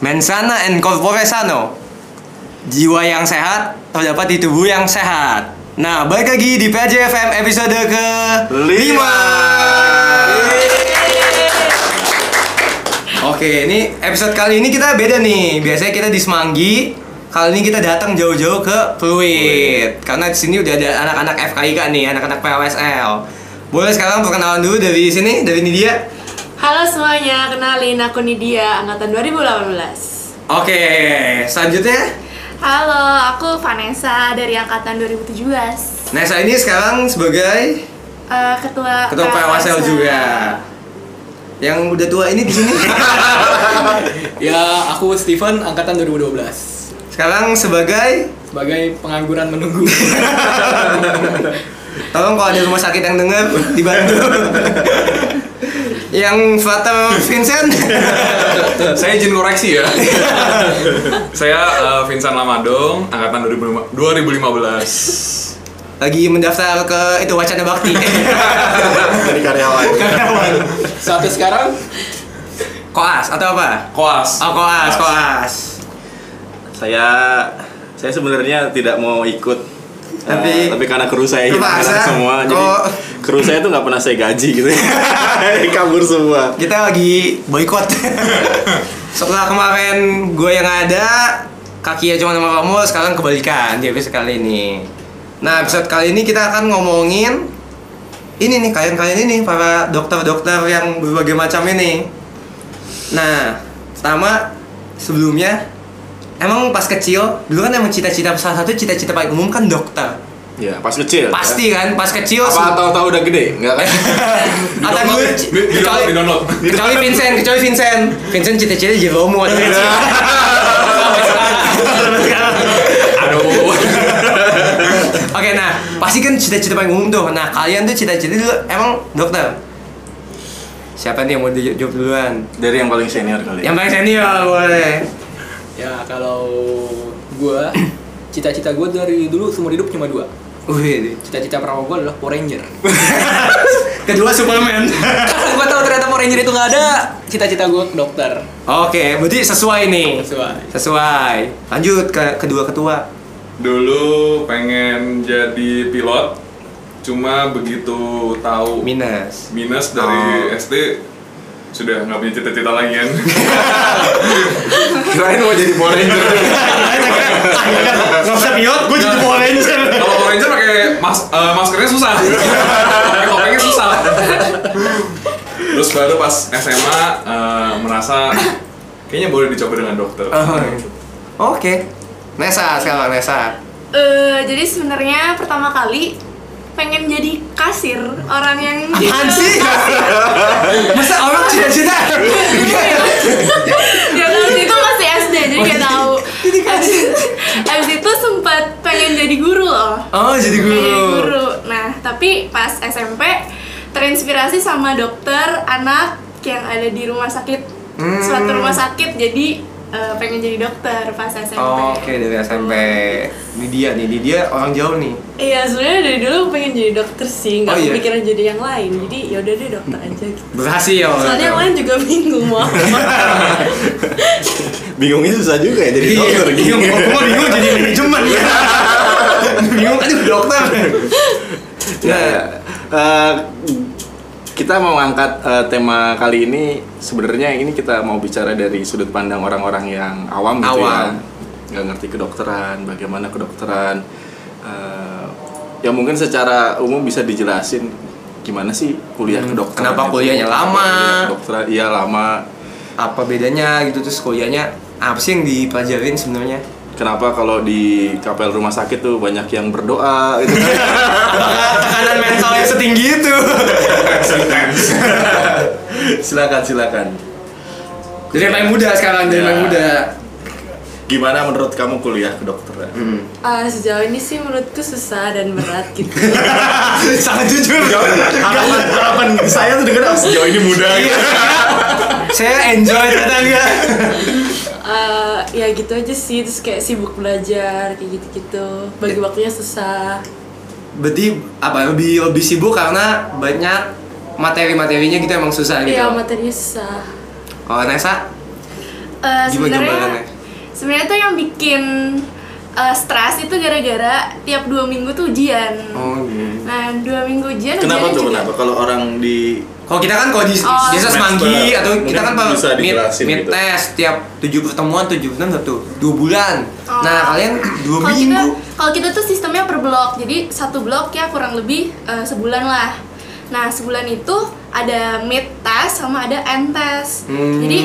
Mensana and corpore sano. Jiwa yang sehat terdapat di tubuh yang sehat. Nah, balik lagi di PJFM episode ke Lima. Oke, ini episode kali ini kita beda nih. Biasanya kita di Semanggi. Kali ini kita datang jauh-jauh ke Fluid. Karena di sini udah ada anak-anak FKIK nih, anak-anak PWSL. Boleh sekarang perkenalan dulu dari sini, dari Nidia. Halo semuanya, kenalin aku Nidia, angkatan 2018 Oke, selanjutnya? Halo, aku Vanessa dari angkatan 2017 Nesa ini sekarang sebagai? Eh, Ketua ketua PWSL juga. Yang udah tua ini di sini. Ya, aku Steven, angkatan 2012 sekarang sebagai? Sebagai pengangguran menunggu. Tolong kalau ada rumah sakit yang denger dibantu. yang Frater Vincent Saya izin koreksi ya. saya eh, Vincent Lamadong, angkatan 2015. 2015. lagi mendaftar ke itu wacana bakti. dari karyawan. Karyawan. Satu sekarang Koas atau apa? Koas. Oh koas, koas. saya saya sebenarnya tidak mau ikut Tapi- eh, tapi karena kru saya Terpaksa. hilang semua jadi Kok- kru saya tuh nggak pernah saya gaji gitu kabur semua Kita lagi boykot. Setelah kemarin gue yang ada, kakinya cuma sama kamu, sekarang kebalikan di episode kali ini. Nah, episode kali ini kita akan ngomongin ini nih kalian-kalian ini para dokter-dokter yang berbagai macam ini. Nah, pertama sebelumnya emang pas kecil dulu kan emang cita-cita salah satu cita-cita paling umum kan dokter. ya pas kecil Pasti kan pas kecil apa tahu-tahu udah gede enggak kan Atau gue download. kecuali Vincent, kecuali Vincent. Vincent cita-cita jadi romo waktu kecil. Aduh. Oke, nah pasti kan cita-cita paling umum tuh. Nah kalian tuh cita-cita dulu emang dokter. Siapa nih yang mau dijawab duluan? dari yang paling senior kali Yang paling senior boleh. Ya, kalau gua Cita-cita gue dari dulu seumur hidup cuma dua Wih, Cita-cita pertama gue adalah Power Ranger kedua Superman. Karena gue tahu ternyata Power Ranger itu nggak ada Cita-cita gue ke dokter Oke, berarti sesuai nih. Sesuai Sesuai. Lanjut ke kedua ketua. Dulu pengen jadi pilot, cuma begitu tahu Minus. minus dari Oh. SD sudah nggak punya cita-cita lagi kan. kirain mau jadi Power Ranger Gak usah pilot, gue jadi Power Ranger. Kalau Power Ranger pakai mas eh, maskernya susah, pakai topengnya susah. Terus baru pas SMA eh, merasa kayaknya boleh dicoba dengan dokter. Oke. Nesa sekarang Nesa. Eh, Jadi sebenarnya pertama kali pengen jadi kasir Orang yang Apaan sih? Masa orang cita-cita? Ya waktu itu masih SD, jadi gak tahu Abis, itu sempat pengen jadi guru loh Oh, jadi Pengen jadi guru. guru Nah, tapi pas SMP terinspirasi sama dokter anak yang ada di rumah sakit Hmm. Suatu rumah sakit, jadi eh, pengen jadi dokter pas SMP Oh, Oke, dari SMP. Ini dia nih, ini dia orang jauh nih. Iya, sebenarnya dari dulu pengen jadi dokter sih, nggak Oh, iya? kepikiran jadi yang lain. Jadi yaudah deh dokter aja gitu. Berhasil. Soalnya yang lain juga bingung mau bingungnya susah juga ya jadi Iya, dokter bingung. gitu. Gue bingung jadi manajemen. bingung aduh dokter. Nah, eh, kita mau angkat eh, tema kali ini sebenarnya ini kita mau bicara dari sudut pandang orang-orang yang awam gitu Awam. ya nggak ngerti kedokteran bagaimana kedokteran Eh, ya mungkin secara umum bisa dijelasin gimana sih kuliah kedokteran kenapa itu? kuliahnya lama? Kedokteran iya lama Apa bedanya gitu terus kuliahnya apa sih yang dipelajarin sebenarnya? Kenapa kalau di kapel rumah sakit tuh banyak yang berdoa gitu Tekanan mental yang setinggi itu. silakan silakan Dari yang paling muda sekarang, dari yang paling Ya. muda. gimana menurut kamu kuliah kedokteran Hmm. Ah, sejauh ini sih menurutku susah dan berat gitu. Sangat jujur. harapan harapan saya tuh dengar sejauh ini muda gitu. Saya enjoy ternyata enggak. Eh, ya gitu aja sih, terus kayak sibuk belajar kayak gitu-gitu. Bagi waktunya susah. Berarti apa lebih lebih sibuk karena banyak materi-materinya gitu emang susah gitu. Iya, materinya susah. Kalau Nesa, Eh, Gimana sebenarnya sebenarnya tuh yang bikin eh, stres itu gara-gara tiap dua minggu tuh ujian. Oh, iya. Nah dua minggu ujian. Kenapa ujiannya tuh? juga- Kenapa? Kalau orang di Kalau kita kan kalau di Oh. biasa semanggi atau kita kan mid, mid gitu. test tiap tujuh pertemuan tujuh bulan satu dua bulan. Oh. Nah kalian dua Kalau kita, minggu. kalau kita tuh sistemnya per blok, jadi satu blok ya kurang lebih eh, sebulan lah. Nah sebulan itu ada mid test sama ada end test. Hmm. Jadi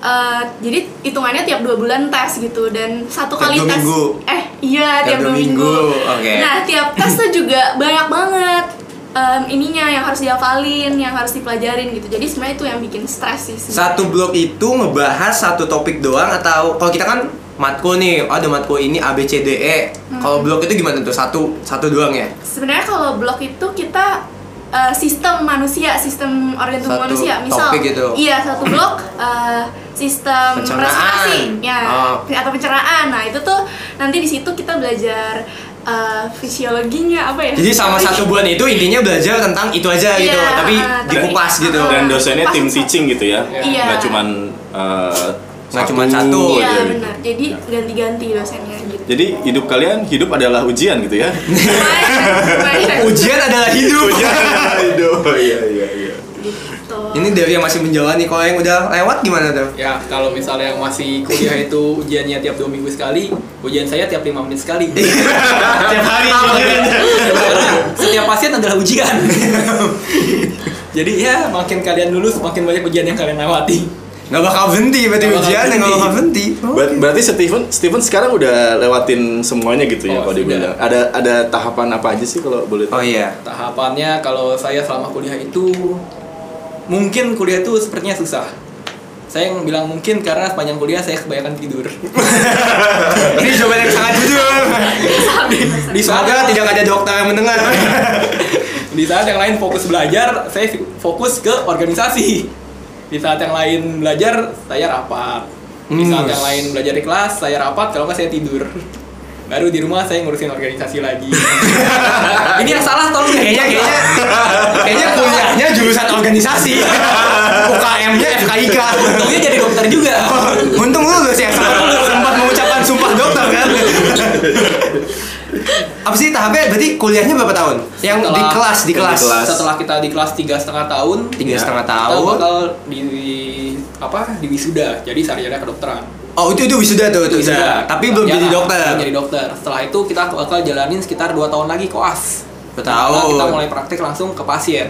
eh, jadi hitungannya tiap dua bulan tes gitu dan satu Tiap kali tes. minggu. Eh iya Tiap tiap, dua minggu. minggu, oke. Nah tiap tes tuh juga banyak banget em, ininya yang harus dihafalin, yang harus dipelajarin gitu. Jadi sebenarnya itu yang bikin stres sih. sebenarnya. Satu blok itu ngebahas satu topik doang atau kalau kita kan matko nih, oh, ada matko ini A B C D E. Hmm. Kalau blok itu gimana tuh? Satu satu doang ya? Sebenarnya kalau blog itu kita uh, sistem manusia, sistem organ tubuh manusia. Misal, topik gitu. iya satu blok uh, sistem Pencernaan. respirasi, ya Oh. atau pencernaan. Nah itu tuh nanti di situ kita belajar uh, fisiologinya apa ya? Jadi sama satu bulan itu intinya belajar tentang itu aja gitu, Iya, tapi tapi- dikupas gitu. ah. dan dosennya tim teaching gitu ya. Iya. Nggak cuman eh, Nggak cuman satu. Iya aja gitu. benar. Jadi ganti-ganti dosennya gitu. Jadi hidup kalian hidup adalah ujian gitu ya. Ujian adalah hidup. hidup. Iya iya iya. Ini dari yang masih menjalani, kalau yang udah lewat gimana tuh? Ya, kalau misalnya yang masih kuliah itu ujiannya tiap dua minggu sekali, ujian saya tiap lima menit sekali. Tiap hari. Karena setiap pasien adalah ujian. Jadi ya, makin kalian lulus, makin banyak ujian yang kalian lewati. Nggak bakal berhenti berarti bakal ujian nggak berhenti. bakal berhenti. Ber- berarti Steven Steven sekarang udah lewatin semuanya gitu ya Oh, kalau dibilang. Ada ada tahapan apa aja sih kalau boleh tahu? Oh iya. Tahapannya kalau saya selama kuliah itu mungkin kuliah itu sepertinya susah. Saya yang bilang mungkin karena sepanjang kuliah saya kebanyakan tidur. Ini jawaban yang sangat jujur. Di saat Semoga tidak ada dokter yang mendengar. di saat yang lain fokus belajar, saya fokus ke organisasi. Di saat yang lain belajar, saya rapat. Di saat Hmm. yang lain belajar di kelas, saya rapat. Kalau nggak saya tidur. Baru di rumah saya ngurusin organisasi lagi. Ini yang salah tolong Kayaknya kayaknya kayaknya kuliahnya jurusan organisasi. UKM-nya FKIK. Untungnya jadi dokter juga. Untung lulus ya sempat, sempat mengucapkan sumpah dokter kan. Apa sih tahapnya? Berarti kuliahnya berapa tahun? Yang di Setelah- kelas, di kelas. di kelas. Setelah kita di kelas tiga setengah tahun, Tiga setengah kita tahun. bakal di, di- apa di wisuda. Jadi sarjana kedokteran. Oh itu itu wisuda tuh, itu wisuda. Tapi belum Sarjana, jadi dokter. Belum jadi dokter. Setelah itu kita bakal jalanin sekitar 2 tahun lagi koas. Karena kita mulai praktek langsung ke pasien.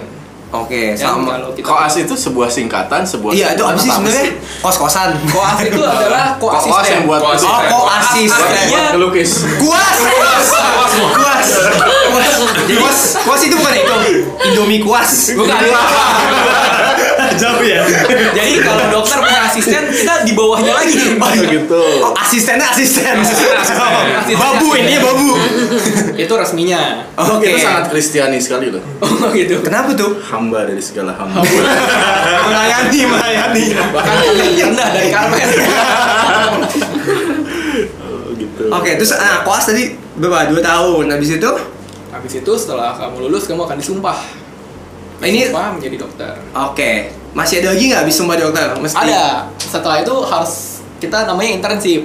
Oke, Ya, sama. kalau kita Koas itu sebuah singkatan, sebuah Iya, itu apa sih sebenarnya? Kos-kosan. koas itu adalah Koas koasisten. yang buat Koas. Oh, koasis. buat, Iya. buat ngelukis. Kuas. Kuas. Kuas. Kuas. Kuas. Kuas itu bukan itu. Indomie kuas. Bukan. Jauh ya. Jadi kalau dokter punya asisten, kita di bawahnya lagi. Oh gitu. Oh, asistennya asisten. Asisten. Babu ini babu. itu resminya. Oke. Itu sangat kristiani sekali loh. Oh gitu. Kenapa tuh? Hamba dari segala hamba. melayani, melayani. Bahkan lebih rendah dari karpet. Oh, gitu. Oke, terus ah, koas tadi berapa? Dua tahun. Habis itu? Habis itu setelah kamu lulus, kamu akan disumpah. Nah, ini- Disumpah menjadi dokter. Oke. Masih ada lagi nggak habis sumpah dokter? Mesti. Ada. Setelah itu harus kita namanya internship.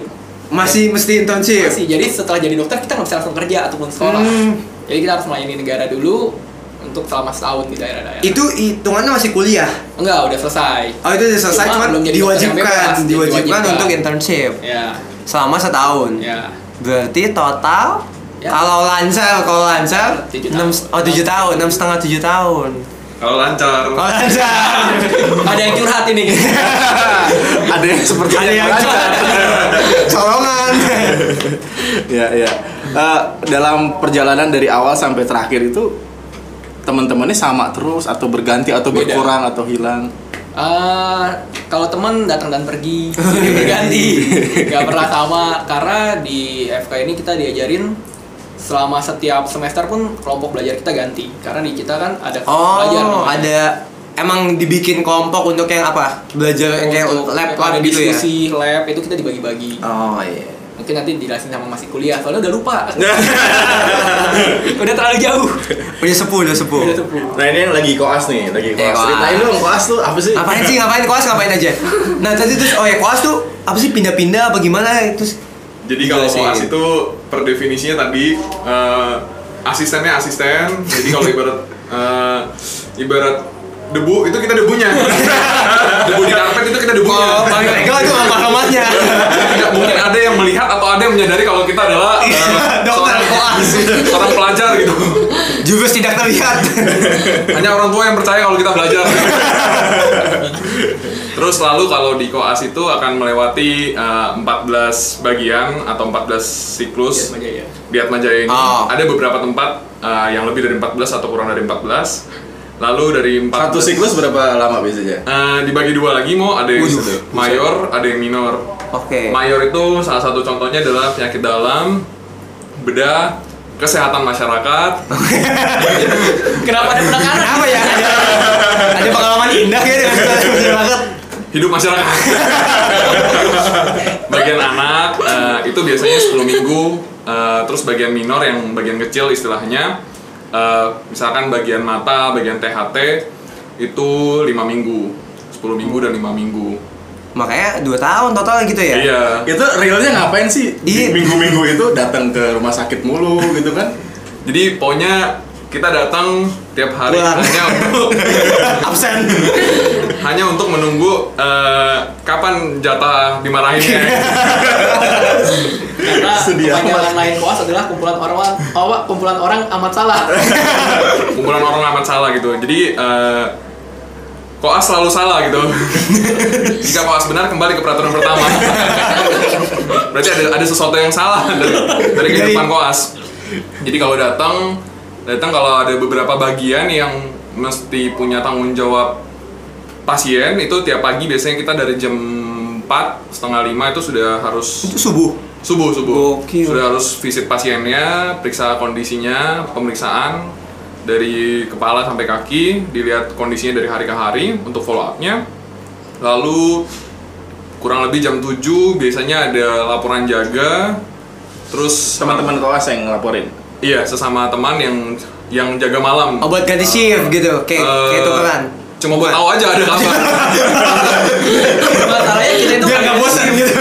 Masih mesti internship. Masih. Jadi setelah jadi dokter kita nggak bisa langsung kerja ataupun sekolah. Hmm. Jadi kita harus melayani negara dulu untuk selama setahun di daerah-daerah. Itu hitungannya masih kuliah. enggak udah selesai. Oh itu udah selesai, Cuma cuman jadi diwajibkan, bebas, jadi diwajibkan diwajibkan. untuk internship Ya, selama setahun. ya. Berarti total Ya. kalau lancar, kalau lancar Tujuh enam tahun. oh tujuh tahun, enam setengah tujuh tahun. Kalau lancar. Kalau lancar, Ada yang curhat ini. Ada yang seperti ada yang colongan. ya ya Eh, dalam perjalanan dari awal sampai terakhir itu teman-temannya sama terus atau berganti atau Beda. berkurang atau hilang Eh, kalau teman datang dan pergi, jadi berganti, nggak pernah sama. Karena di FK ini kita diajarin selama setiap semester pun kelompok belajar kita ganti. Karena di kita kan ada kelompok belajar. Oh, namanya. ada emang dibikin kelompok untuk yang apa? Belajar yang kayak Untuk lab ada lab gitu ya. diskusi lab itu kita dibagi-bagi. Oh iya. mungkin nanti dijelasin sama masih kuliah soalnya udah lupa udah terlalu jauh Udah sepuh, udah sepuh. udah sepuh Nah ini yang lagi koas nih, lagi Eh, koas. koas. Ceritain dong koas tuh apa sih? Ngapain sih? Ngapain koas? Ngapain aja? Nah tadi terus, oh ya koas tuh apa sih pindah-pindah apa gimana? Terus Jadi kalau Jelasin. koas itu per definisinya tadi eh, asistennya asisten. Jadi kalau ibarat eh, ibarat debu itu kita debunya. debu di karpet itu kita debunya. Oh, paling legal itu pemahamannya. Tidak mungkin ada yang melihat atau ada yang menyadari kalau kita adalah seorang, koas. seorang pelajar gitu. Jurus tidak terlihat. Hanya orang tua yang percaya kalau kita belajar. Terus lalu kalau di koas itu akan melewati eh, 14 bagian atau 14 siklus. aja ya di Atma Jaya ini Oh. ada beberapa tempat uh, yang lebih dari 14 atau kurang dari 14 lalu dari 14 Satu siklus berapa lama biasanya? uh, dibagi dua lagi mau ada yang mayor ada yang minor Oke. mayor itu salah satu contohnya adalah penyakit dalam bedah kesehatan masyarakat. Kenapa ada penekanan? Kenapa ya? Ada, ada pengalaman indah ya dengan masyarakat. hidup masyarakat. Bagian anak uh, itu biasanya 10 minggu. Uh, terus bagian minor yang bagian kecil istilahnya. Uh, misalkan bagian mata bagian THT itu lima minggu. 10 minggu dan lima minggu Makanya 2 tahun total gitu ya? iya Itu realnya ngapain sih? Iya. Di Minggu-minggu itu datang ke rumah sakit mulu gitu kan? jadi pokoknya kita datang tiap hari Pulang. hanya untuk Absen. hanya untuk menunggu uh, kapan jatah dimarahinnya karena kepanjangan lain koas adalah kumpulan orang oh, kumpulan orang amat salah kumpulan orang amat salah gitu jadi eh, koas selalu salah gitu jika koas benar kembali ke peraturan pertama berarti ada ada sesuatu yang salah dari, dari kehidupan koas jadi kalau datang datang kalau ada beberapa bagian yang mesti punya tanggung jawab pasien itu tiap pagi biasanya kita dari jam 4 setengah lima itu sudah harus Itu subuh. Subuh, subuh. Gokil. Sudah harus visit pasiennya, periksa kondisinya, pemeriksaan dari kepala sampai kaki, dilihat kondisinya dari hari ke hari untuk follow up-nya. Lalu kurang lebih jam 7 biasanya ada laporan jaga. Terus Teman-teman koas yang ngelaporin. Iya, sesama teman yang yang jaga malam. Oh buat ganti shift gitu, kayak Eh, kayak tukeran. Cuma buat tahu aja ada kabar. masalahnya kita itu nggak bosan gitu.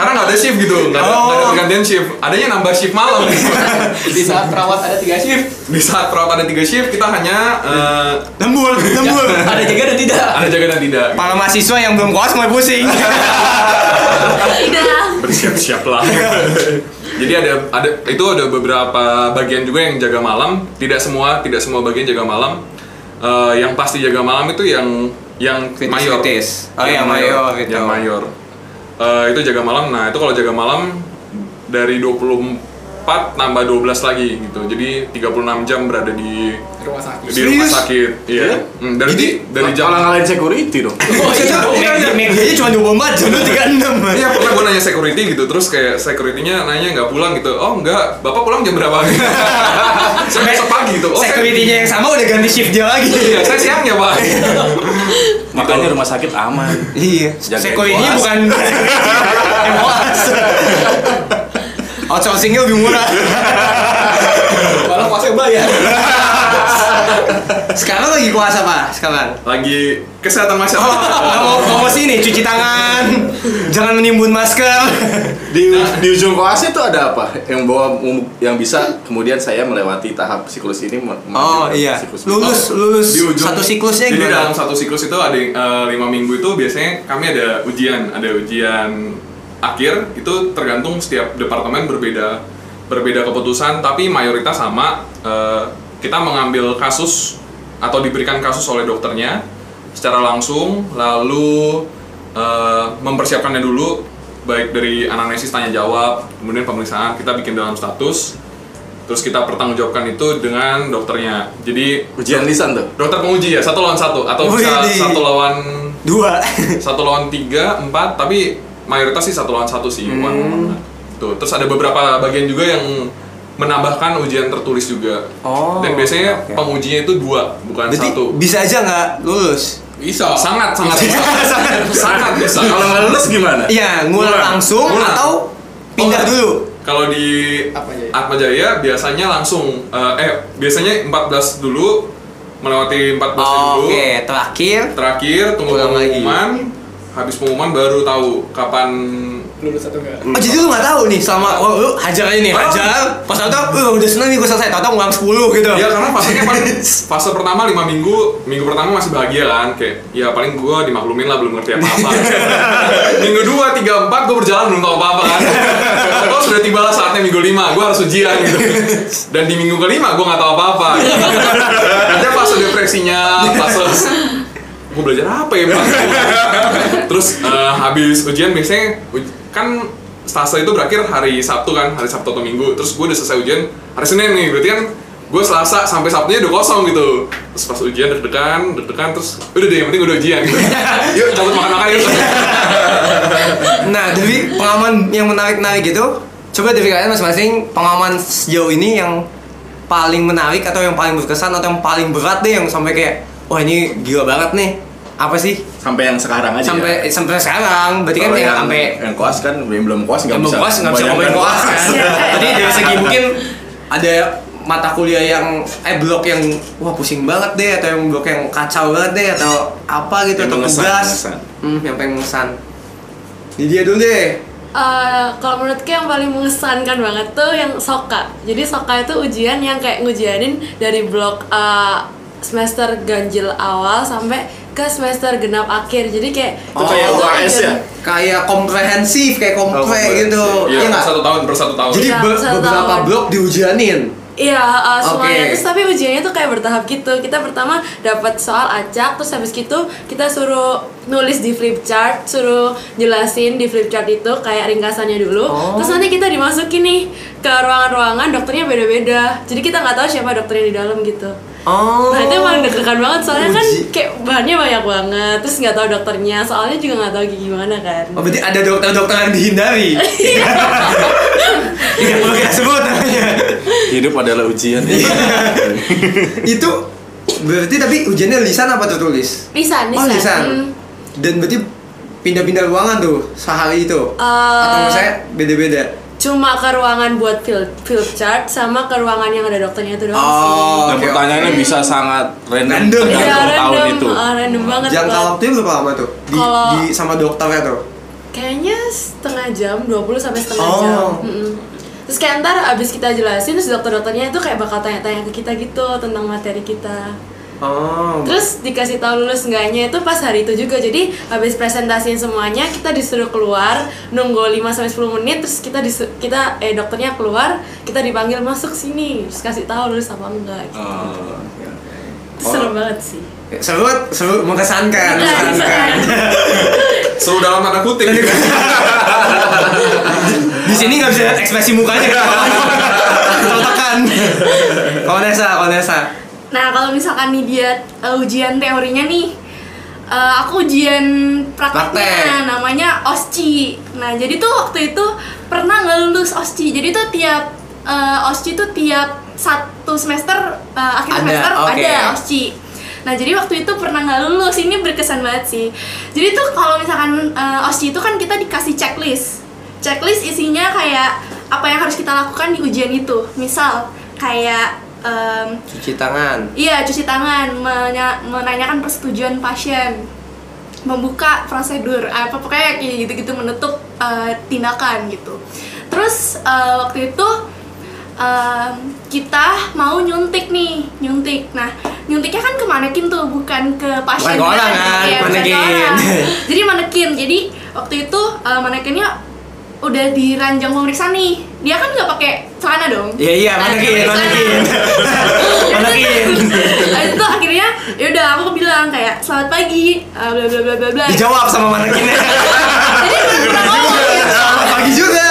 Karena nggak ada shift gitu, nggak ada, nggak ada Oh. pergantian shift. Adanya nambah shift malam. di saat perawat ada tiga shift Di saat perawat ada tiga shift, kita hanya eh, Lembur, lembur. ada jaga dan tidak ada jaga dan tidak. Para mahasiswa yang belum koas mulai pusing. Tidak. bersiap-siap lah. Jadi ada ada itu ada beberapa bagian juga yang jaga malam. Tidak semua tidak semua bagian jaga malam. Eh, yang pasti jaga malam itu yang yang Kritis, mayor. kritis. Oh, yang mayor gitu. Yang mayor. Eh, itu jaga malam. Nah itu kalau jaga malam dari 24 nambah 12 lagi gitu. Jadi 36 jam berada di rumah sakit di rumah sakit. Iya. Iya? Hmm, dari di, dari jam Malah ngalahin security dong. oh iya Meg- Media cuma 24 jam, lu 36. Iya pernah gue nanya security gitu terus kayak securitynya nanya nggak pulang gitu oh enggak bapak pulang jam berapa saya besok pagi gitu oh Security-nya yang sama udah ganti shift dia lagi. iya saya siangnya pak Makanya rumah sakit aman. Iya. Security-nya bukan koas. Outsourcing-nya lebih murah. malah kuasa bayar Sekarang lagi koas apa? Sekarang? lagi kesehatan Oh, masyarakat nggak mau promosi nih, cuci tangan, jangan menimbun masker. Di, di ujung koasnya tuh ada apa? Yang bawa yang bisa kemudian saya melewati tahap siklus ini Oh iya, siklus lulus lulus di ujung satu siklusnya jadi gimana? dalam satu siklus itu ada eh, lima minggu itu biasanya kami ada ujian ada ujian akhir itu tergantung setiap departemen berbeda berbeda keputusan tapi mayoritas sama Eh, kita mengambil kasus atau diberikan kasus oleh dokternya secara langsung lalu eh, mempersiapkannya dulu baik dari anamnesis tanya jawab kemudian pemeriksaan kita bikin dalam status terus kita pertanggungjawabkan itu dengan dokternya jadi Ujian lisan tuh. dokter penguji ya satu lawan satu atau bisa satu lawan Dua. satu lawan tiga empat tapi mayoritas sih satu lawan satu sih Hmm. one on one. tuh terus ada beberapa bagian juga yang menambahkan ujian tertulis juga Oh, dan biasanya oke. pengujinya itu dua bukan Berarti satu bisa aja nggak lulus? bisa sangat sangat bisa sangat bisa Kalau nggak lulus gimana? Iya, ngulang langsung Ngulang. atau pindah Oh, dulu. Kalau di Atma Jaya. Atma Jaya biasanya langsung eh, eh biasanya 14 dulu melewati 14 Oh, dulu. Oke, terakhir Terakhir tunggu Pulang lagi. Habis pengumuman baru tahu kapan lulus atau enggak Oh jadi lu gak tahu nih selama oh, lu hajar aja nih, Oh. hajar Pas tau tau, uh, udah seneng nih gue selesai, tau tau ngulang 10 gitu Ya karena fasenya paling fase pertama 5 minggu, minggu pertama masih bahagia kan kayak ya paling gua dimaklumin lah belum ngerti apa-apa. minggu 2, 3, 4 gua berjalan belum tahu apa-apa kan. Kalau sudah tiba lah saatnya minggu 5, gua harus ujian gitu. Dan di minggu kelima gua nggak tahu apa-apa. Gitu. Ada fase depresinya, fase gue belajar apa ya Pak? Terus eh, habis ujian biasanya uj- kan stase itu berakhir hari Sabtu kan, hari Sabtu atau Minggu. Terus gue udah selesai ujian hari Senin nih, berarti kan gue Selasa sampai Sabtunya udah kosong gitu. Terus pas ujian deg-degan, deg-degan terus udah deh yang penting udah ujian gitu. Yuk cabut makan-makan yuk. Nah dari pengalaman yang menarik-menarik gitu Coba dari kalian masing-masing pengalaman sejauh ini yang paling menarik atau yang paling berkesan atau yang paling berat deh yang sampai kayak wah ini gila banget nih apa sih Sampai yang sekarang aja. sampai ya. sampai sekarang berarti kan Kalau yang yang, sampai yang koas kan yang belum koas nggak bisa. koas nggak bisa ngomongin koas kan jadi dari segi mungkin ada mata kuliah yang eh blok yang wah pusing banget deh atau yang blok yang kacau banget deh atau apa gitu Yang atau mengesan, tugas mengesan. hmm, yang pengen mengesan di dia dulu deh Eh, kalau menurutku yang paling mengesankan banget tuh yang soka. Jadi soka itu ujian yang kayak ngujianin dari blok eh, semester ganjil awal sampai ke semester genap akhir. Jadi kayak Itu kayak itu UAS ujian- ya? kayak komprehensif kayak kompre Oh, komprehensif. gitu Iya, iya per nggak satu tahun per satu tahun. jadi Iya, be- satu beberapa tahun. blok diujianin Iya, uh, semuanya. Terus tapi ujiannya tuh kayak bertahap gitu. Kita pertama dapat soal acak, terus habis gitu kita suruh nulis di flip chart, suruh jelasin di flip chart itu kayak ringkasannya dulu. Oh. Terus nanti kita dimasukin nih ke ruangan-ruangan, dokternya beda-beda. Jadi kita nggak tahu siapa dokternya di dalam gitu. Oh Nah itu paling deg-degan banget soalnya kan Uji. kayak bahannya banyak banget, terus nggak tahu dokternya, soalnya juga nggak tahu gimana kan. Oh, berarti ada dokter-dokter yang dihindari. Tidak perlu kita sebut namanya. Hidup adalah ujian. Iya. Itu berarti tapi ujiannya lisan apa tertulis? Lisan, Oh, lisan. lisan. Hmm. Dan berarti pindah-pindah ruangan tuh sehari itu. Eh, Atau misalnya beda-beda. Cuma ke ruangan buat field, field chart sama ke ruangan yang ada dokternya itu doang sih. Oh, Dan oke, pertanyaannya oke. bisa sangat random, Random. Iya, tergantung tahun random, itu. ah, random banget. Jangka waktunya berapa lama tuh? Di, Kalau- di sama dokternya tuh. Kayaknya setengah jam, 20 sampai setengah Oh. jam. Mm-mm. Terus kayak ntar abis kita jelasin, terus dokter-dokternya itu kayak bakal tanya-tanya ke kita gitu tentang materi kita. Oh. Terus dikasih tahu lulus enggaknya itu pas hari itu juga. Jadi habis presentasiin semuanya, kita disuruh keluar, nunggu 5 sampai 10 menit terus kita disu- kita eh dokternya keluar, kita dipanggil masuk sini, terus kasih tahu lulus apa enggak gitu. Oh, oke, oke. Itu Seru banget sih. Seru, seru mengesankan, Iya, mengesankan. Seru dalam tanda kutip. gitu. Di sini nggak bisa lihat ekspresi mukanya. Kalau tekan. Kalau Nesa, kalau Nesa. Nah, kalau misalkan nih dia uh, ujian teorinya nih, uh, aku ujian prakteknya Praktek. namanya OSCI. Nah, jadi tuh waktu itu pernah nggak lulus OSCI. Jadi tuh tiap uh, OSCI tuh tiap satu semester uh, Ada, akhir semester oke. ada OSCI. Nah, jadi waktu itu pernah nggak lulus. Ini berkesan banget sih. Jadi tuh kalau misalkan uh, OSCI itu kan kita dikasih checklist. Checklist isinya kayak apa yang harus kita lakukan di ujian itu. Misal kayak em, Cuci tangan. Iya, cuci tangan, menya- menanyakan persetujuan pasien, membuka prosedur, apa pokoknya kayak gitu-gitu menutup eh, tindakan gitu. Terus eh, waktu itu em, kita mau nyuntik nih, nyuntik. Nah, nyuntiknya kan ke manekin tuh, bukan ke pasien. Bukan ke orang kan, Iya, bukan ke manekin. orang. Jadi manekin. Jadi waktu itu eh, manekinnya udah di ranjang pemeriksaan nih. Dia kan nggak pakai celana dong. Iya iya, manekin, manekin. Manekin. Itu akhirnya ya udah aku bilang kayak selamat pagi uh, bla bla bla bla bla. Dijawab sama manekinnya. Jadi pura-pura ngomong gitu. Selamat pagi juga.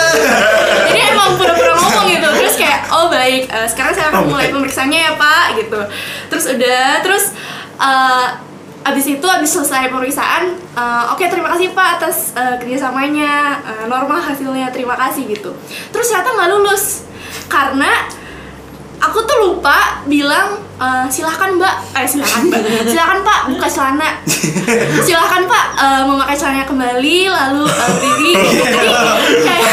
Jadi emang pura-pura ngomong gitu. Terus kayak oh baik, uh, sekarang saya akan Oh, mulai pemeriksaannya ya Pak gitu. Terus udah terus uh, abis itu abis selesai pemeriksaan, uh, oke terima kasih Pak atas uh, kerjasamanya, uh, normal hasilnya terima kasih gitu. Terus ternyata nggak lulus. Karena aku tuh lupa bilang eh, silahkan mbak. Eh silahkan mbak. Silahkan pak buka celana. Silahkan pak eh, memakai celananya kembali lalu eh, berdiri jadi kayak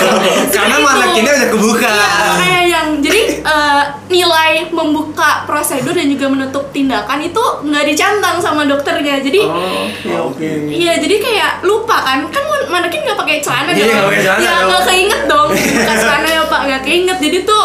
Karena seperti itu. manekinnya udah kebuka. Iya, kayak yang jadi eh, nilai membuka prosedur dan juga menutup tindakan itu nggak dicantang sama dokternya. Jadi Oh, Iya, jadi kayak lupa kan, kan man- manekin nggak pakai celana pakai celana Ya nggak keinget dong, buka celana ya pak, nggak keinget. Jadi tuh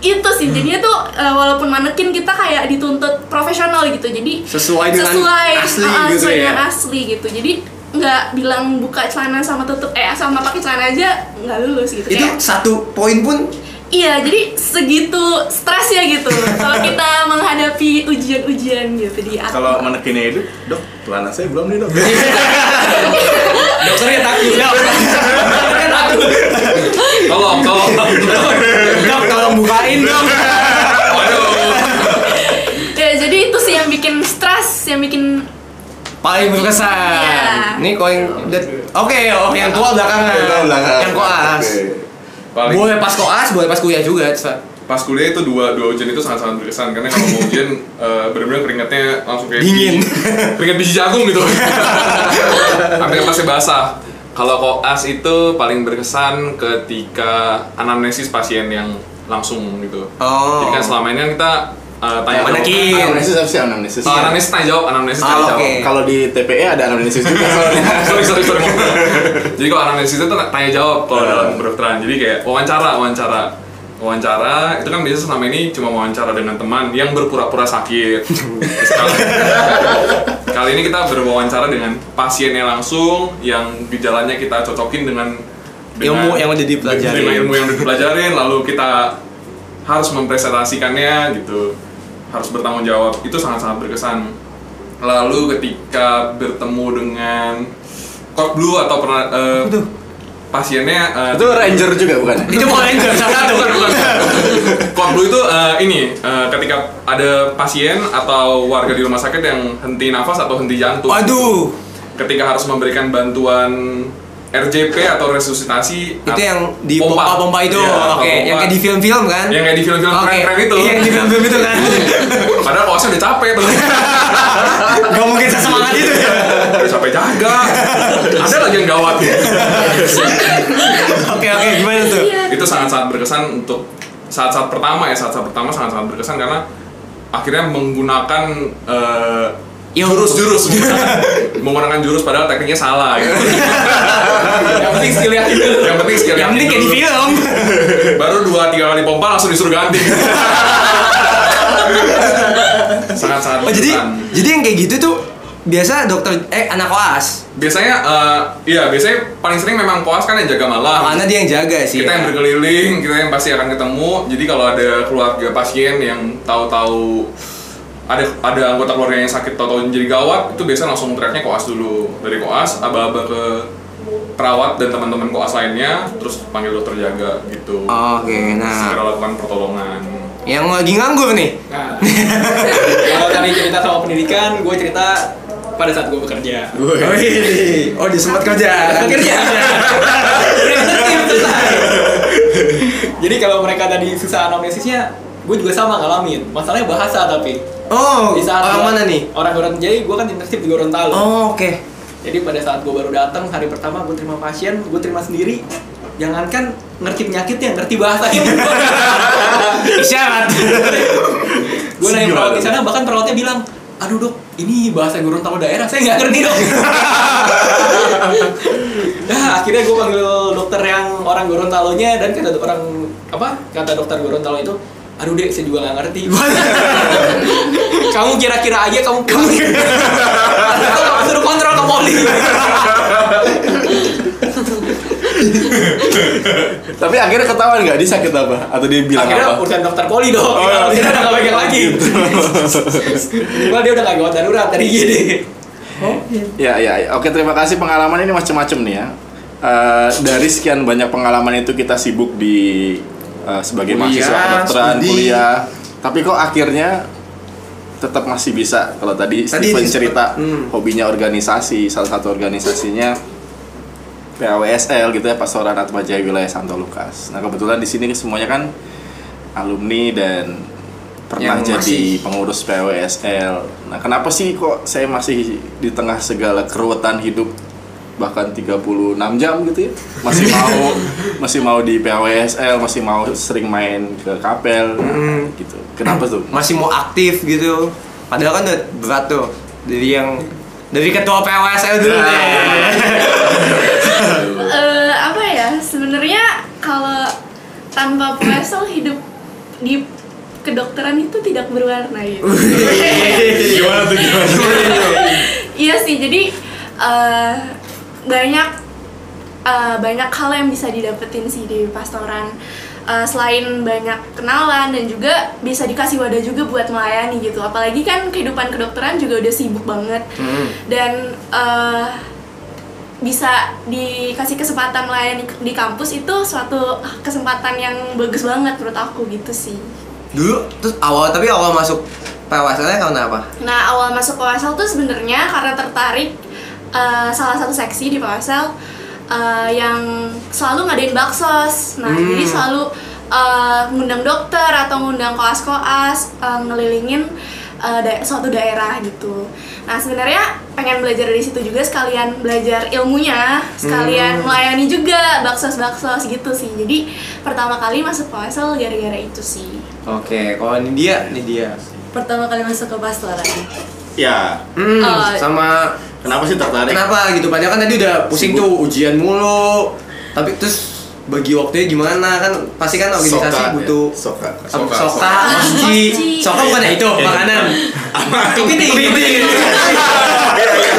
itu sih, jadinya tuh eh, walaupun manekin kita kayak dituntut profesional gitu, jadi Sesuai dengan sesuai, asli uh, gitu sesuai ya. dengan asli gitu. Jadi nggak bilang buka celana sama tutup eh sama pakai celana aja nggak lulus gitu. Itu Kayak- satu poin pun Iya, jadi segitu stres ya gitu. Kalau kita menghadapi ujian-ujian gitu di atas. Kalau manekinnya itu, dok, celana saya belum nih dok. Dokternya takut. Dokternya takut. Tolong, tolong. Dok, tolong bukain dong. Waduh. Ya, jadi itu sih yang bikin stres, yang bikin Paling berkesan. Iya. Ini kau yang udah- Oke, oh yang tua belakangan. Yang koas. Oke. Paling Boleh pas koas, boleh pas kuliah juga. terserah. pas kuliah itu dua dua ujian itu sangat-sangat berkesan karena kalau mau ujian eh, bener-bener keringatnya langsung kayak Dingin. biji- keringat biji jagung gitu sampai pasti basah kalau koas itu paling berkesan ketika anamnesis pasien yang langsung gitu Oh. jadi kan selama ini kan kita eh, tanya jawab Manekin. Anamnesis apa sih anamnesis? Oh, anamnesis tanya jawab anamnesis Ah, tanya jawab oke. Kalau di TPE ada anamnesis juga soalnya. sorry sorry sorry jadi kalau anamnesis itu tanya jawab kalau Ah. dalam kedokteran jadi kayak wawancara wawancara wawancara itu kan biasanya selama ini cuma wawancara dengan teman yang berpura-pura sakit kali, kali ini kita berwawancara dengan pasiennya langsung yang gejalanya kita cocokin dengan, dengan Ilmu yang udah dipelajarin. dengan ilmu yang udah dipelajarin lalu kita harus mempresentasikannya gitu harus bertanggung jawab itu sangat-sangat berkesan lalu ketika bertemu dengan Kok Blue atau pernah eh, pasiennya eh, Itu ranger juga bukan? ya? Itu mau ranger salah satu. bukan bukan Kok Blue itu eh, ini eh, ketika ada pasien atau warga di rumah sakit yang henti nafas atau henti jantung Waduh, ketika harus memberikan bantuan RJP atau resusitasi itu yang di pompa-pompa itu. Iya, Oke, yang kayak di film-film kan? yang kayak di film-film Oke. keren-keren itu Iya, yang di film-film itu kan. padahal kosnya udah capek tuh Gak mungkin sesemangat itu ya. udah capek jaga ada lagi yang gawat Oke, oke, gimana tuh? Iya. itu sangat-sangat berkesan untuk saat-saat pertama ya saat-saat pertama sangat-sangat berkesan karena akhirnya menggunakan eh, Ilmu. jurus-jurus menggunakan jurus padahal tekniknya salah gitu. Yang penting skill yang itu. yang penting skill Yang penting kayak di film. baru dua tiga kali pompa langsung disuruh ganti sangat-sangat Oh, jadi jadi yang kayak gitu tuh biasa dokter eh anak koas. biasanya eh, iya biasanya paling sering memang koas kan yang jaga malam Karena dia yang jaga sih. kita ya. yang berkeliling kita yang pasti akan ketemu jadi kalau ada keluarga pasien yang tahu-tahu ada ada anggota keluarga yang sakit tahu-tahu jadi gawat itu biasa langsung tracknya koas dulu dari koas aba-aba ke perawat dan teman-teman koas lainnya terus panggil dokter jaga gitu Oke, nah segera lakukan pertolongan yang lagi nganggur nih. Nah, kalau tadi cerita sama pendidikan, gue cerita pada saat gue bekerja. Oh, ini. oh dia sempat kerja. Tertib, selesai. Jadi kalau mereka tadi susah anamnesisnya, gue juga sama ngalamin. Masalahnya bahasa tapi. Oh, Di saat orang gua- mana nih? Orang Gorontalo. Jadi gue kan internship di Gorontalo. Oh, oke. Jadi pada saat gue baru datang hari pertama gue terima pasien, gue terima sendiri. Jangankan ngerti penyakitnya, ngerti bahasanya. Isyarat. gue nanya perawat di sana, bahkan perawatnya bilang, aduh dok, ini bahasa Gorontalo daerah, saya nggak ngerti dok. nah akhirnya gue panggil dokter yang orang Gorontalonya dan kata orang apa kata dokter Gorontalo itu, aduh dek, saya juga nggak ngerti. kamu kira-kira aja kamu kamu suruh kontrol ke poli. Tapi akhirnya ketahuan nggak dia sakit apa? Atau dia bilang akhirnya apa? urusan dokter poli dong. Oh, Oh, dia udah nggak pegang lagi. Minimal dia udah nggak gawat darurat tadi gini. Ya, ya, ya. Oke, terima kasih pengalaman ini macam-macam nih ya. Eh, dari sekian banyak pengalaman itu kita sibuk di eh, sebagai Kuliah, mahasiswa kedokteran, studi. kuliah. Tapi kok akhirnya tetap masih bisa kalau tadi, Tadi Steven cerita hmm. hobinya organisasi, salah satu organisasinya PAWSL gitu ya, Pastoran Atma Jaya Wilayah Santo Lukas. Nah, kebetulan di sini semuanya kan alumni dan pernah Yang jadi masih- pengurus PWSL. Nah, kenapa sih kok saya masih di tengah segala keruwetan hidup bahkan 36 jam gitu ya. Masih mau masih mau di PAWSL masih mau sering main ke kapel gitu. Kenapa tuh? Masih mau aktif gitu. Padahal kan udah berat tuh. Dari yang dari ketua PWSL dulu Nah. deh. Eh, apa ya? Sebenarnya kalau tanpa PSL hidup di kedokteran itu tidak berwarna gitu. gimana tuh gimana iya sih jadi eh, banyak eh, banyak hal yang bisa didapetin sih di pastoran. Eh, selain banyak kenalan dan juga bisa dikasih wadah juga buat melayani gitu. Apalagi kan kehidupan kedokteran juga udah sibuk banget. Dan eh, bisa dikasih kesempatan melayani di kampus itu suatu kesempatan yang bagus banget menurut aku gitu sih. Dulu terus awal tapi awal masuk PWSL karena apa? Nah awal masuk PWSL tuh sebenarnya karena tertarik eh, salah satu seksi di PWSL eh, yang selalu ngadain baksos. Nah Hmm. jadi selalu eh, ngundang dokter atau ngundang koas-koas eh, ngelilingin eh, da- suatu daerah gitu. Nah sebenarnya pengen belajar dari situ juga sekalian belajar ilmunya, sekalian melayani juga baksos-baksos gitu sih. Jadi pertama kali masuk PWSL gara-gara itu sih. oke kalau ini dia ini dia Pertama kali masuk ke pastoran. Ya hmm, Oh. sama kenapa sih tertarik kenapa gitu padahal kan tadi udah pusing Sibuk. tuh ujian mulu tapi terus bagi waktunya gimana kan pasti kan organisasi Soka, butuh ya. Soka. Soka, soka, soka. masji, Masji. soka bukan ya itu makanan. Kepiting, kepiting.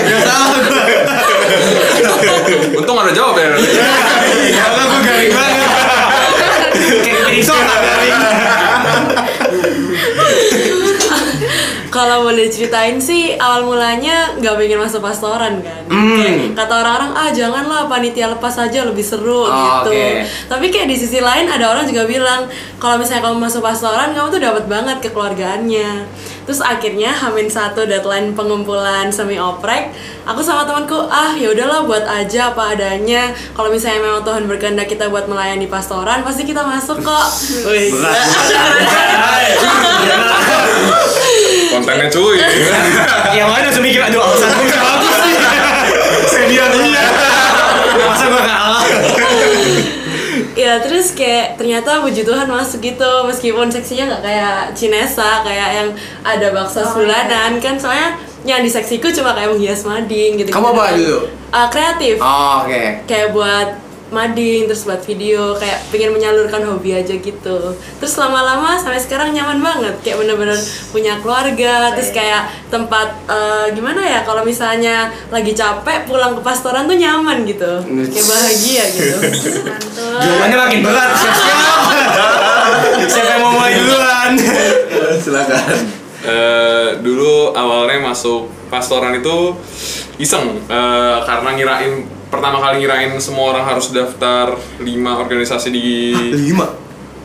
Gak salah gue. Untung ada jawab ya. Kalau gue garing banget. Kayak kepiting soka garing. Kalau boleh ceritain sih awal mulanya nggak pengen masuk pastoran kan. Hmm. Kayak kata orang-orang ah janganlah panitia lepas aja lebih seru Oh, gitu. oke. Tapi kayak di sisi lain ada orang juga bilang kalau misalnya kamu masuk pastoran kamu tuh dapat banget kekeluargaannya. Terus akhirnya Hamin satu deadline pengumpulan semi oprek, aku sama temanku ah ya udahlah buat aja apa adanya. Kalau misalnya memang Tuhan berkehendak kita buat melayani pastoran pasti kita masuk kok. Wih. Berat. Kontennya cuy. Yang lain langsung mikir aduh alasan gue bisa bagus sih. Senior iya. Masa gue kalah. Ya terus kayak ternyata puji Tuhan masuk gitu meskipun seksinya nggak kayak Cinesa kayak yang ada bakso bulanan kan soalnya yang di seksiku cuma kayak menghias mading gitu. Kamu apa dulu? kreatif. Oh, oke. Kayak buat mading terus buat video kayak pengen menyalurkan hobi aja gitu. Terus lama-lama sampai sekarang nyaman banget kayak bener-bener punya keluarga terus kayak tempat eh, gimana ya kalau misalnya lagi capek pulang ke pastoran tuh nyaman gitu. Kayak bahagia gitu. Jawabannya makin berat. Siap-siap. Siapa yang mau mulai duluan? silakan Eh, dulu awalnya masuk pastoran itu iseng eh, karena ngirain pertama kali ngirain semua orang harus daftar lima organisasi di Lima.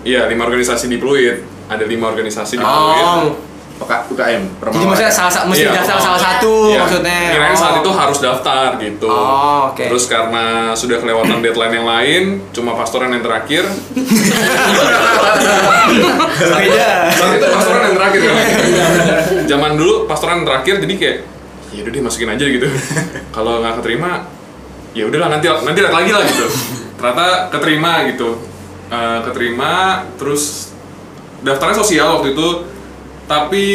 iya lima organisasi di Pluit ada lima organisasi di Pluit Oh. UK- UKM Jadi maksudnya salah sa- mesti Iya. daftar salah satu Iya, maksudnya. Kirain saat Oh. itu harus daftar gitu. Oh, oke. Terus karena sudah kelewatan deadline yang lain, cuma pastoran yang terakhir. beda. Saat itu pastoran yang terakhir kan. Zaman dulu pastoran yang terakhir jadi kayak ya udah deh masukin aja gitu. Kalau nggak keterima, ya udahlah nanti nanti lihat lagi lah gitu. Ternyata keterima gitu. Eh, keterima terus daftarnya sosial waktu itu tapi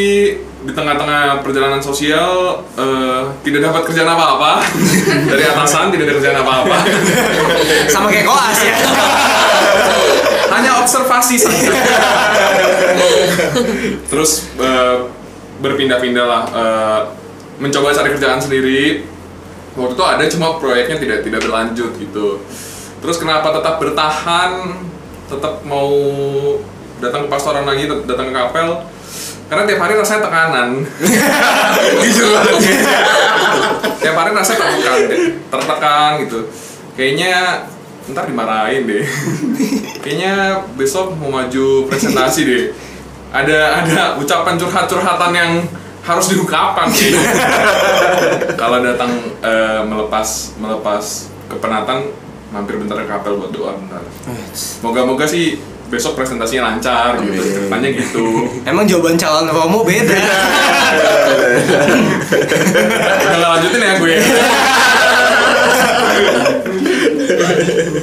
di tengah-tengah perjalanan sosial eh, tidak dapat kerjaan apa-apa dari atasan tidak ada kerjaan apa-apa Sama kayak koas ya. hanya observasi saja terus eh, berpindah-pindah lah eh, mencoba cari kerjaan sendiri waktu itu ada cuma proyeknya tidak tidak berlanjut gitu. Terus kenapa tetap bertahan tetap mau datang ke pastoran lagi datang ke kapel? Karena tiap hari rasanya tekanan. Jujur tiap hari rasanya tertekan tertekan gitu. Kayaknya ntar dimarahin deh. Kayaknya besok mau maju presentasi deh. Ada ada ucapan curhat-curhatan yang harus diungkapkan sih. Kalau datang eh, melepas melepas kepenatan mampir bentar ke kapel buat doa bentar. Moga-moga sih besok presentasinya lancar gitu. Depannya gitu. Emang jawaban calon Romo beda. udah nggak lanjutin ya gue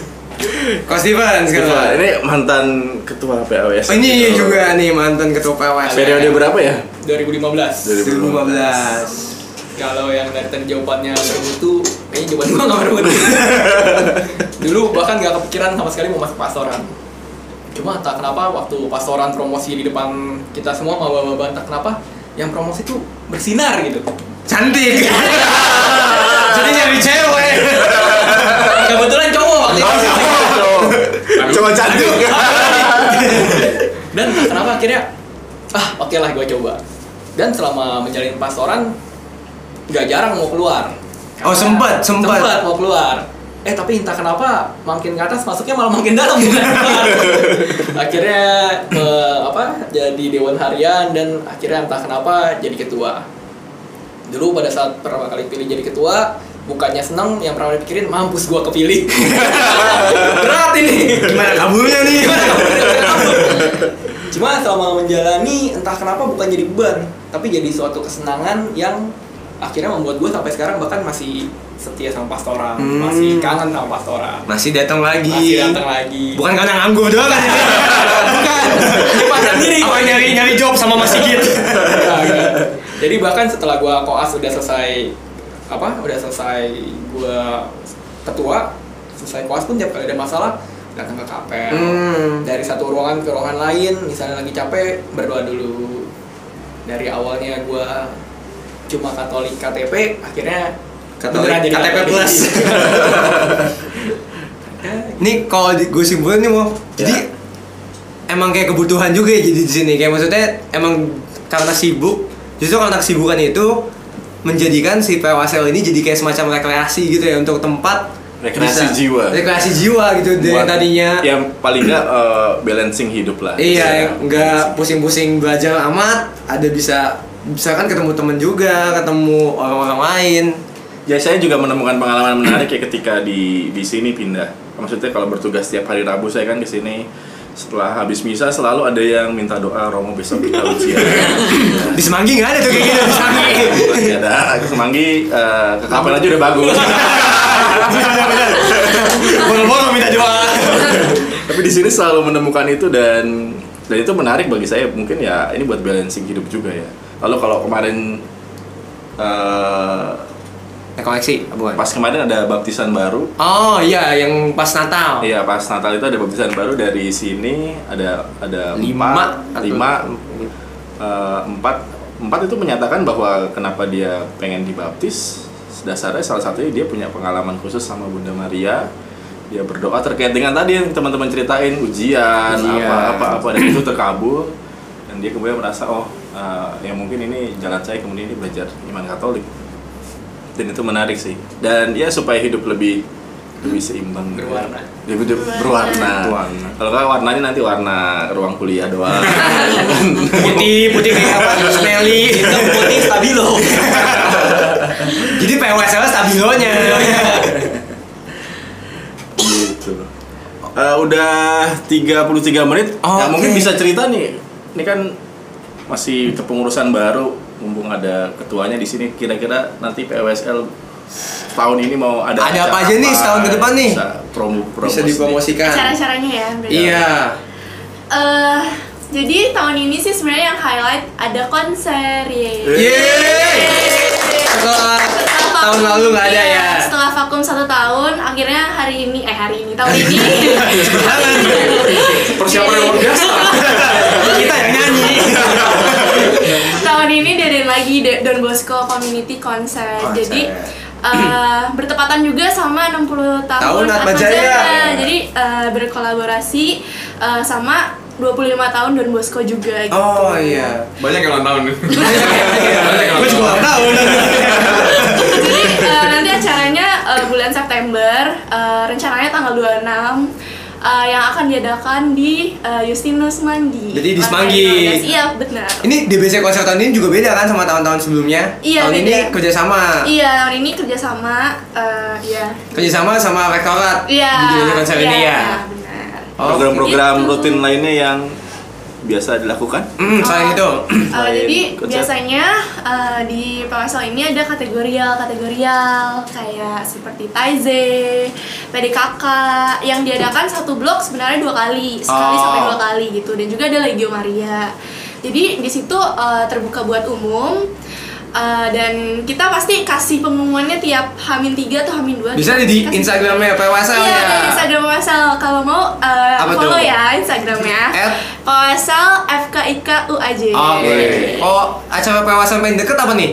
Steven sekarang. Steven, ini mantan ketua PAWS. Oh, ini juga nih mantan ketua PWS. Periode berapa ya? 2015 2015. kalau yang dari tadi jawabannya itu kayaknya jawaban gua nggak berbeda dulu bahkan nggak kepikiran sama sekali mau masuk pastoran cuma entah kenapa waktu pastoran promosi di depan kita semua mau bawa entah kenapa yang promosi tuh bersinar gitu Cantik. Jadi nyari cewek. kebetulan cowok waktu itu Coba cantik. dan kenapa akhirnya ah oke lah gue coba. Dan selama menjalin pastoran nggak jarang mau keluar. Oh, sempat, sempat. sempat mau keluar. Eh tapi entah kenapa makin ke atas masuknya malah makin dalam. Akhirnya eh, apa jadi dewan harian dan akhirnya entah kenapa jadi ketua. Dulu pada saat pertama kali pilih jadi ketua bukannya seneng yang pertama dipikirin mampus gua kepilih berat ini Gimana kaburnya nih? Cuma selama menjalani entah kenapa bukan jadi beban, tapi jadi suatu kesenangan yang akhirnya membuat gue sampai sekarang bahkan masih setia sama pastoran, Hmm. masih kangen sama pastoran, Masih datang lagi. masih datang lagi. Bukan karena nganggur doang kan? Bukan. Dipandang diri. Apa nyari nyari job sama Mas. Jadi bahkan setelah gue koas udah selesai apa, udah selesai gue ketua, selesai koas pun tiap kali ada masalah datang ke kapel. Hmm. dari satu ruangan ke ruangan lain misalnya lagi capek berdoa dulu dari awalnya gua cuma Katolik KTP akhirnya Katolik jadi KTP Katolik. plus. Ya, Nih kalau gue simpulin nih mau, jadi emang kayak kebutuhan juga ya jadi di sini. Kayak maksudnya emang karena sibuk, justru karena kesibukan itu menjadikan si PWSL ini jadi kayak semacam rekreasi gitu ya untuk tempat Rekreasi jiwa. rekreasi jiwa gitu Buat- tadinya yang paling nggak eh, balancing hidup lah. iya Bisa nggak pusing-pusing belajar amat ada bisa bisa kan ketemu temen juga ketemu orang-orang lain Ya saya juga menemukan pengalaman menarik ya ketika di di sini pindah. Maksudnya kalau bertugas setiap hari Rabu saya kan ke sini setelah habis misa selalu ada yang minta doa Romo besok kita ujian. di Semanggi nggak ada tuh kayak gitu di Semanggi ada ke Semanggi eh, ke kapel aja udah bagus. boro-boro minta doa Tapi di sini selalu menemukan itu dan dan itu menarik bagi saya mungkin ya ini buat balancing hidup juga ya. Lalu kalau kemarin eh, koleksi bukan? Pas kemarin ada baptisan baru. Oh iya yang pas Natal. Iya pas Natal itu ada baptisan baru dari sini. Ada ada Lima empat, lima eh, empat. Empat itu menyatakan bahwa kenapa dia pengen dibaptis. Dasarnya salah satunya dia punya pengalaman khusus sama Bunda Maria. Dia berdoa terkait dengan tadi yang teman-teman ceritain ujian, Ujian. apa apa apa dan itu terkabul. Dan dia kemudian merasa oh eh, ya mungkin ini jalan saya kemudian ini belajar iman Katolik dan itu menarik sih. Dan ya supaya hidup lebih lebih seimbang Berwarna. lebih hidup berwarna. Berwarna. kalau kan warnanya nanti warna ruang kuliah doang. Putih putih kayak apa? Smelly Hitam putih stabilo. jadi PWSL stabilonya. Gitu. Eh, udah 33 menit. Oh, ya, mungkin oke. bisa cerita nih. Ini kan masih kepengurusan baru mumpung ada ketuanya di sini kira-kira nanti PWSL tahun ini mau ada Ada apa aja nih setahun ke depan nih? bisa promo promo bisa dipromosikan Cara-caranya ya. berarti. iya Eh, jadi tahun ini sih sebenarnya yang highlight ada konser ya. Yeay. setelah tahun lalu nggak ada ya Setelah vakum satu tahun, akhirnya hari ini, eh hari ini tahun ini. Persiapan yang luar biasa. kita yang nyanyi tahun ini diadain lagi Don Bosco Community Concert. Konser. Jadi eh, bertepatan juga sama 60 tahun, Tahun Atma Jaya. Jadi eh, berkolaborasi eh, sama 25 tahun Don Bosco juga gitu. oh iya Banyak yang ulang tahun. gue juga nggak tahu Jadi eh, nanti acaranya eh, bulan September, eh, rencananya tanggal 26 eh, yang akan diadakan di eh, Justinus Manggi. Jadi di Semanggi. 12. Iya, benar. ini DBC konser tahun ini juga beda kan sama tahun-tahun sebelumnya Iya, tahun ini beda. kerjasama Iya, tahun ini kerjasama, eh, iya. kerjasama sama rektorat Iya. di DBC konser iya, ini ya benar. Oh, program-program gitu. rutin lainnya yang biasa dilakukan? Hmm, selain itu. Uh, Selain jadi konsep. biasanya uh, di PWSL ini ada kategorial kategorial kayak seperti Taize, PDKK yang diadakan satu blok sebenarnya dua kali sekali Oh. sampai dua kali gitu dan juga ada Legio Maria. Jadi di situ uh, terbuka buat umum uh, dan kita pasti kasih pengumumannya tiap Hamin 3 atau Hamin 2 Bisa di Instagramnya PWSL Iya, ya. di Instagram PWSL kalau mau uh, Apa follow tuh? ya Instagramnya. At? PWSL FKIK UAJ. Oke. Oh, acara PWSL paling deket apa nih?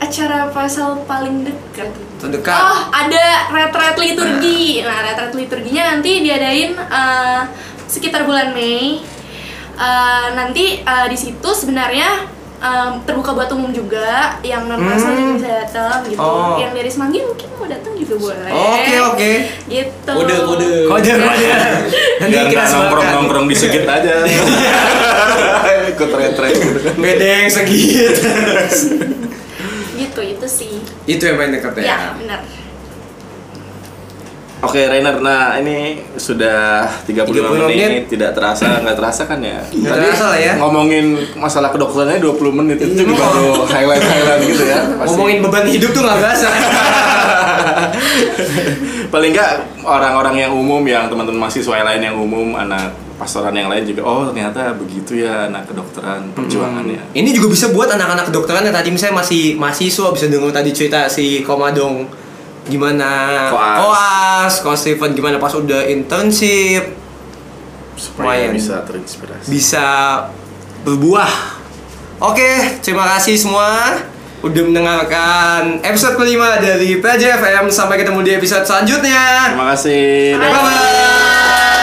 acara pasal paling dekat Terdekat. Oh, ada retret liturgi. Nah, retret liturginya nanti diadain eh, sekitar bulan Mei. Eh, nanti eh, di situ sebenarnya eh, terbuka buat umum juga, yang non pasal Hmm. juga bisa datang gitu. Oh. Yang dari Semanggi mungkin mau datang juga boleh. Oke, oke. Gitu. Kode, kode. Kode kode. Nanti Biar kita nggak sebarkan. nongkrong-nongkrong di segit aja. Ikut gitu kan. Bedeng segit. Gitu, itu sih. itu yang paling deket ya. Ya, benar. Oke Rainer, nah ini sudah 35, 35 menit, menit. tidak terasa, nggak terasa kan ya? Nggak Tadi terasa lah ya. Ngomongin masalah kedokterannya 20 menit itu Iya. juga baru highlight-highlight gitu ya. pasti. Ngomongin beban hidup tuh nggak berasa. Paling nggak orang-orang yang umum, yang teman-teman mahasiswa yang lain yang umum, anak pastoran yang lain juga, oh ternyata begitu ya anak kedokteran perjuangannya. Ini juga bisa buat anak-anak kedokteran yang tadi misalnya masih mahasiswa bisa denger tadi cerita si Komadong gimana Koas. koas, koas Steven gimana pas udah internship Supaya bisa terinspirasi. bisa berbuah. Oke, terima kasih semua udah mendengarkan episode kelima dari PJFM. Sampai ketemu di episode selanjutnya. Terima kasih. Bye bye.